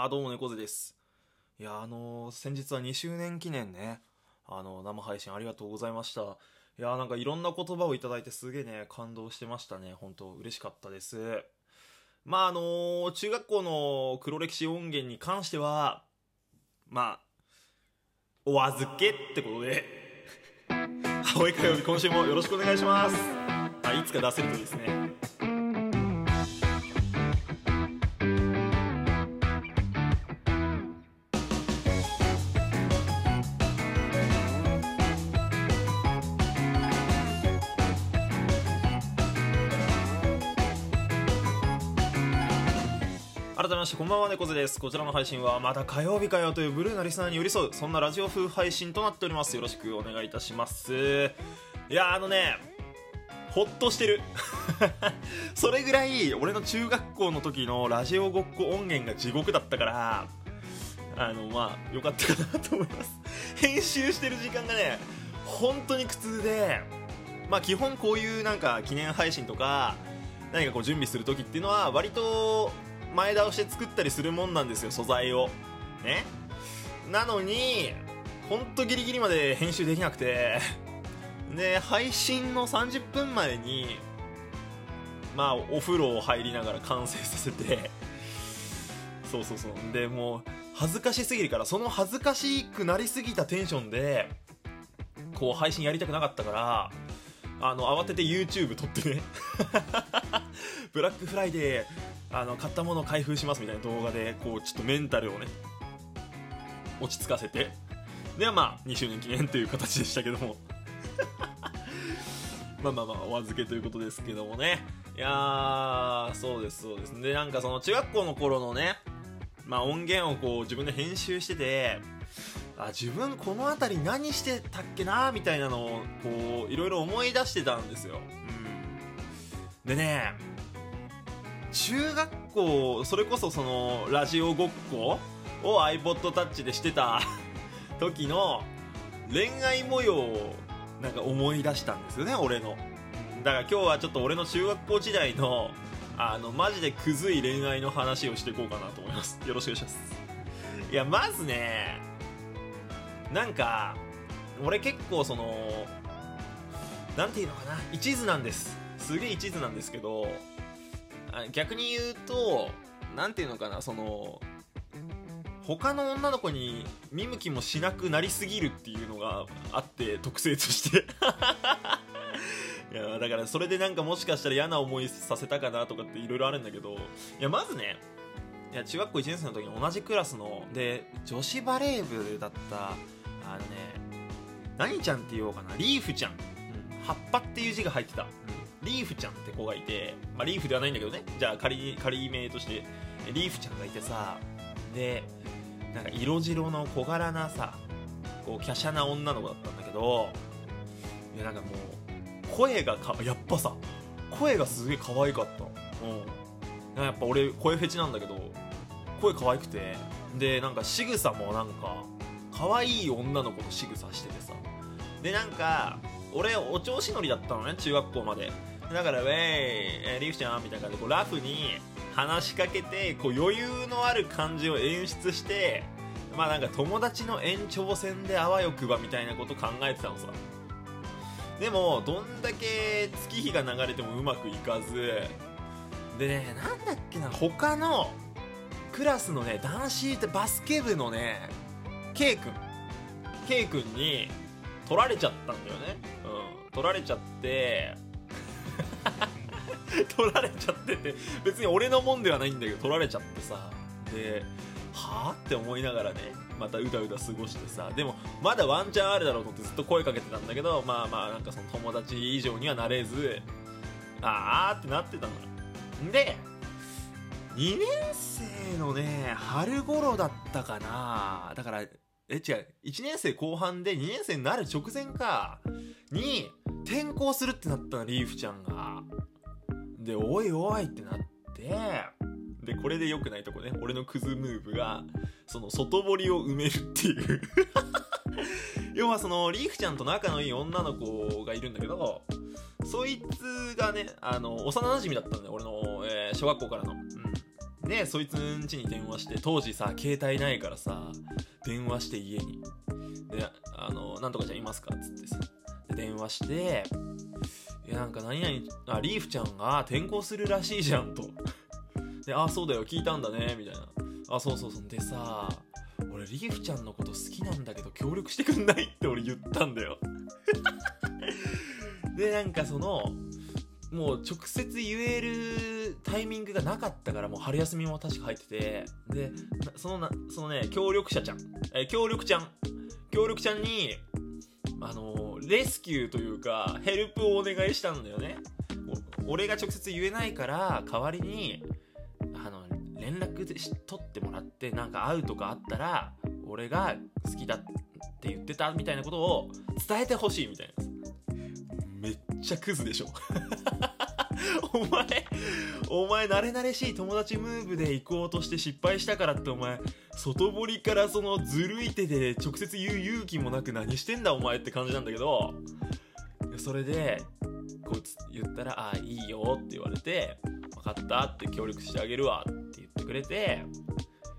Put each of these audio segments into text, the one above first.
あ、どうも猫背です。いや、あのー先日は2周年記念ね、あの生配信ありがとうございました。いや、なんかいろんな言葉をいただいてすげえね、感動してましたね。本当嬉しかったです。まあ、あのー中学校の黒歴史音源に関しては、まあ、お預けってことで、青い火曜日今週もよろしくお願いします。あ、いつか出せるといいですね。改めましてこんばんは猫背です。こちらの配信はまた火曜日かよというブルーなリスナーに寄り添うそんなラジオ風配信となっております。よろしくお願いいたします。いやあのねほっとしてる。それぐらい俺の中学校の時のラジオごっこ音源が地獄だったからあのまあよかったかなと思います。編集してる時間がね本当に苦痛でまあ基本こういうなんか記念配信とか何かこう準備する時っていうのは割と前倒して作ったりするもんなんですよ素材を。ね。なのにほんとギリギリまで編集できなくて。で配信の30分前にまあお風呂を入りながら完成させて。そうそうそう。でもう恥ずかしすぎるからその恥ずかしくなりすぎたテンションでこう配信やりたくなかったからあの慌てて YouTube 撮ってね。ブラックフライデーあの買ったものを開封しますみたいな動画でこうちょっとメンタルをね落ち着かせて。ではまあ2周年記念という形でしたけども。まあまあまあお預けということですけどもね。いやーそうですそうです。でなんかその中学校の頃のねまあ音源をこう自分で編集しててあ自分この辺り何してたっけなみたいなのをこういろいろ思い出してたんですよ、うん、でね中学校それこそそのラジオごっこを iPodTouch でしてた 時の恋愛模様をなんか思い出したんですよね俺の。だから今日はちょっと俺の中学校時代のあのマジでクズい恋愛の話をしていこうかなと思います。よろしくお願いします。いやまずねなんか俺結構そのなんていうのかな一途なんです。すげえ一途なんですけど逆に言うとなんていうのかなその他の女の子に見向きもしなくなりすぎるっていうのがあって特性として。いやだからそれでなんかもしかしたら嫌な思いさせたかなとかっていろいろあるんだけどいやまずねいや中学校1年生の時に同じクラスので女子バレー部だったあのね何ちゃんって言おうかなリーフちゃん、うん、葉っぱっていう字が入ってた、うん。リーフちゃんって子がいて、まあ、リーフではないんだけどね。じゃあ仮仮名としてリーフちゃんがいてさでなんか色白の小柄なさこう華奢な女の子だったんだけどいやなんかもう声がかやっぱさ声がすげえ可愛かった。うん。やっぱ俺声フェチなんだけど声可愛くてでなんか仕草もなんか可愛い女の子の仕草しててさ。でなんか俺お調子乗りだったのね中学校まで。だから「ウェイ、えーリフちゃん」みたいな感じでこうラフに話しかけてこう余裕のある感じを演出してまあなんか友達の延長線であわよくばみたいなこと考えてたのさ。でもどんだけ月日が流れてもうまくいかず。でねなんだっけな他のクラスのね男子ってバスケ部のね K 君。K 君に取られちゃったんだよね。うん。取られちゃって。取られちゃってて別に俺のもんではないんだけど取られちゃってさ。ではあって思いながらねまたうだうだ過ごしてさ。でもまだワンチャンあるだろうと思ってずっと声かけてたんだけどまあまあなんかその友達以上にはなれずあーってなってたのよ。で2年生のね春頃だったかな。だからえ違う。1年生後半で2年生になる直前かに転校するってなったのリーフちゃんが。でおいおいってなって。でこれで良くないとこね。俺のクズムーブがその外堀を埋めるっていう。要はそのリーフちゃんと仲のいい女の子がいるんだけどそいつがねあの幼馴染だったんだよ俺の、えー小学校からの、うん、でそいつん家に電話して当時さ携帯ないからさ電話して家にで「あのなんとかちゃんいますか?」っつってさで電話して「いやなんか何々あリーフちゃんが転校するらしいじゃん」とで「あそうだよ聞いたんだね」みたいな「あそうそうそうでさ俺リーフちゃんのこと好きなんだけど協力してくんない?」って俺言ったんだよ でなんかそのもう直接言えるタイミングがなかったからもう春休みも確か入ってて。でそのなそのね協力者ちゃん、えー協力ちゃん。協力ちゃんにあのレスキューというかヘルプをお願いしたんだよね。俺が直接言えないから代わりにあの連絡で取ってもらってなんか会うとかあったら俺が好きだって言ってたみたいなことを伝えてほしいみたいな。っちゃクズでしょ。お前お前慣れ慣れしい友達ムーブで行こうとして失敗したからってお前外堀からそのずるい手で直接言う勇気もなく何してんだお前って感じなんだけどそれでこうつ言ったら「ああいいよ」って言われて「分かった」って協力してあげるわって言ってくれて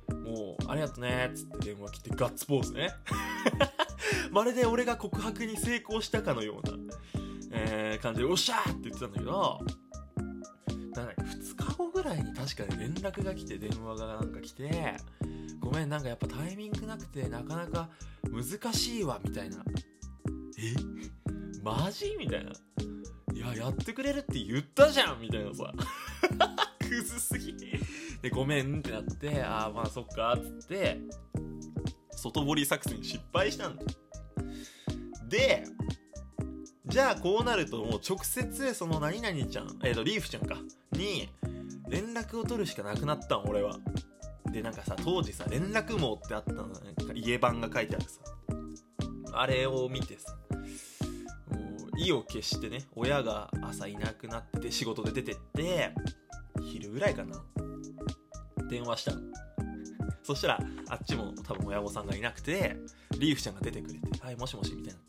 もう「ありがとうね」っつって電話切ってガッツポーズね。まるで俺が告白に成功したかのような、えー感じで「おっしゃー!」って言ってたんだけどなんか2日後ぐらいに確かに連絡が来て電話がなんか来て「ごめんなんかやっぱタイミングなくてなかなか難しいわ」みたいな「え？マジ?」みたいな「いややってくれるって言ったじゃん」みたいなさ。クズすぎ。でごめんってなってああまあそっかっつって外堀作戦失敗したんだ。でじゃあこうなるともう直接その何々ちゃんえっ、とリーフちゃんかに連絡を取るしかなくなったん俺は。でなんかさ当時さ連絡網ってあったのね。なんか家番が書いてあるさ。あれを見てさもう意を決してね親が朝いなくなって仕事で出てって昼ぐらいかな。電話したの。そしたらあっちも多分親御さんがいなくてリーフちゃんが出てくれて「はいもしもし」みたいに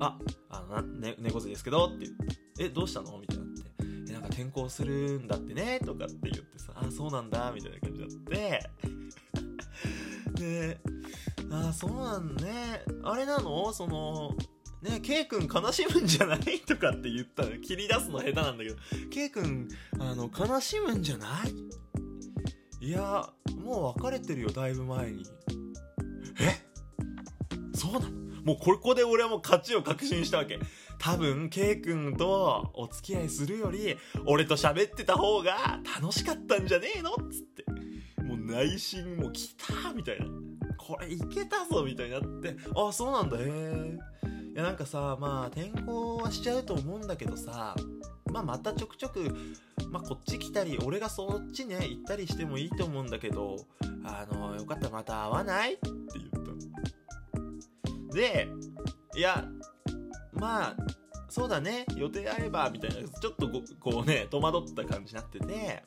なって「ああのね猫背ですけど」って言って「えどうしたの?」みたいになって「えなんか転校するんだってね」とかって言ってさ「あそうなんだ」みたいな感じになってで「あそうなんねあれなの？そのねケイ君悲しむんじゃない?」とかって言ったら切り出すの下手なんだけど「ケイ君あの悲しむんじゃない?」いやもう別れてるよだいぶ前に。え？そうなの？もうここで俺はもう勝ちを確信したわけ。多分 K 君とお付き合いするより俺と喋ってた方が楽しかったんじゃねえの？っつって。もう内心もう来たみたいな。これいけたぞみたいになって。あそうなんだ。へえいやなんかさまあ転校はしちゃうと思うんだけどさまあまたちょくちょくまあこっち来たり俺がそっちね行ったりしてもいいと思うんだけどあのよかったらまた会わない？って言ったでいやまあそうだね。予定合えばみたいなちょっとこうね戸惑った感じになってて。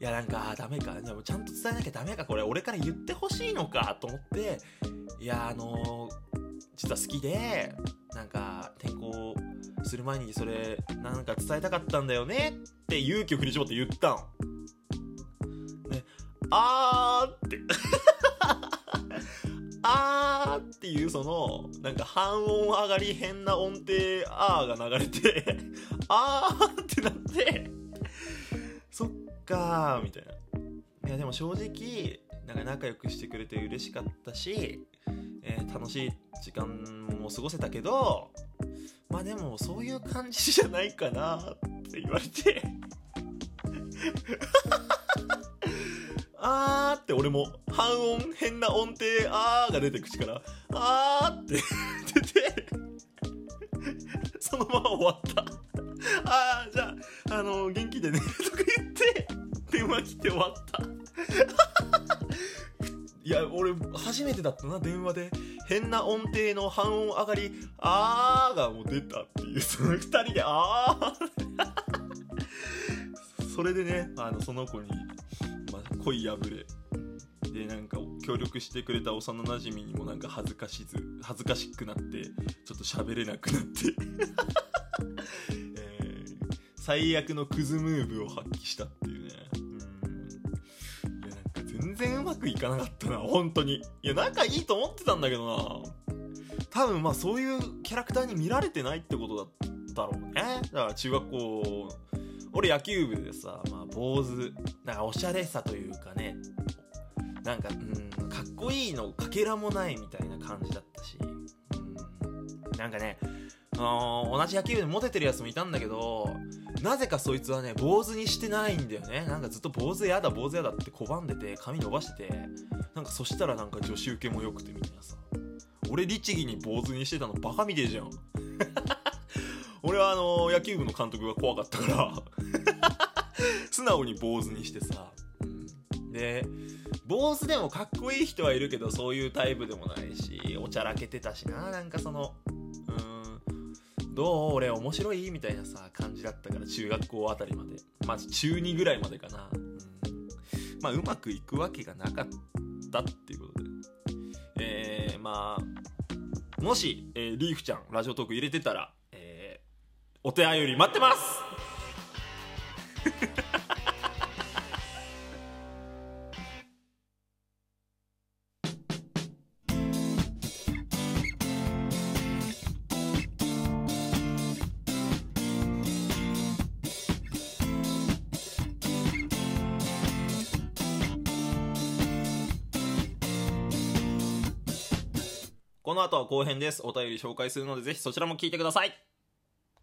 いやなんかダメか。でもちゃんと伝えなきゃダメかこれ。俺から言ってほしいのかと思って。いやあの実は好きでなんか転校する前にそれなんか伝えたかったんだよね？って勇気を振り絞って言ったの。ね、あーって。あーっていうそのなんか半音上がり変な音程あーが流れて あーってなってそっかーみたいな。いやでも正直なんか仲良くしてくれて嬉しかったし、えー楽しい時間も過ごせたけどまあでもそういう感じじゃないかなって言われて。あーって俺も半音変な音程あーが出て口からあーって出てそのまま終わった。あーじゃああの元気でねとか言って電話切って終わった。いや俺初めてだったな電話で。変な音程の半音上がり「あー」がもう出たっていうその二人で「あー」それでねあのその子に、まあ、恋破れ。でなんか協力してくれた幼なじみにもなんか恥ずかしず恥ずかしくなってちょっと喋れなくなって、えー最悪のクズムーブを発揮したっていうね。全然うまくいかなかったな本当に。いや仲いいと思ってたんだけどな。多分まあそういうキャラクターに見られてないってことだったろうね。だから中学校俺野球部でさ、まあ、坊主なんかおしゃれさというかね。なんかうんかっこいいのかけらもないみたいな感じだったし。うん。なんかねあのー同じ野球部でモテてるやつもいたんだけどなぜかそいつはね坊主にしてないんだよね。なんかずっと坊主やだ坊主やだって拒んでて髪伸ばしててなんかそしたらなんか女子受けも良くてみんなさ。俺律儀に坊主にしてたのバカみてえじゃん。俺はあの野球部の監督が怖かったから。素直に坊主にしてさ、で坊主でもかっこいい人はいるけどそういうタイプでもないしおちゃらけてたしな。なんかそのどう俺面白いみたいなさ感じだったから中学校あたりまで。まず中2ぐらいまでかな、うん、まあうまくいくわけがなかったっていうことで。えー、まあもし、えーリーフちゃんラジオトーク入れてたら、えーお手合いより待ってますこの後は後編です。お便り紹介するのでぜひそちらも聞いてください。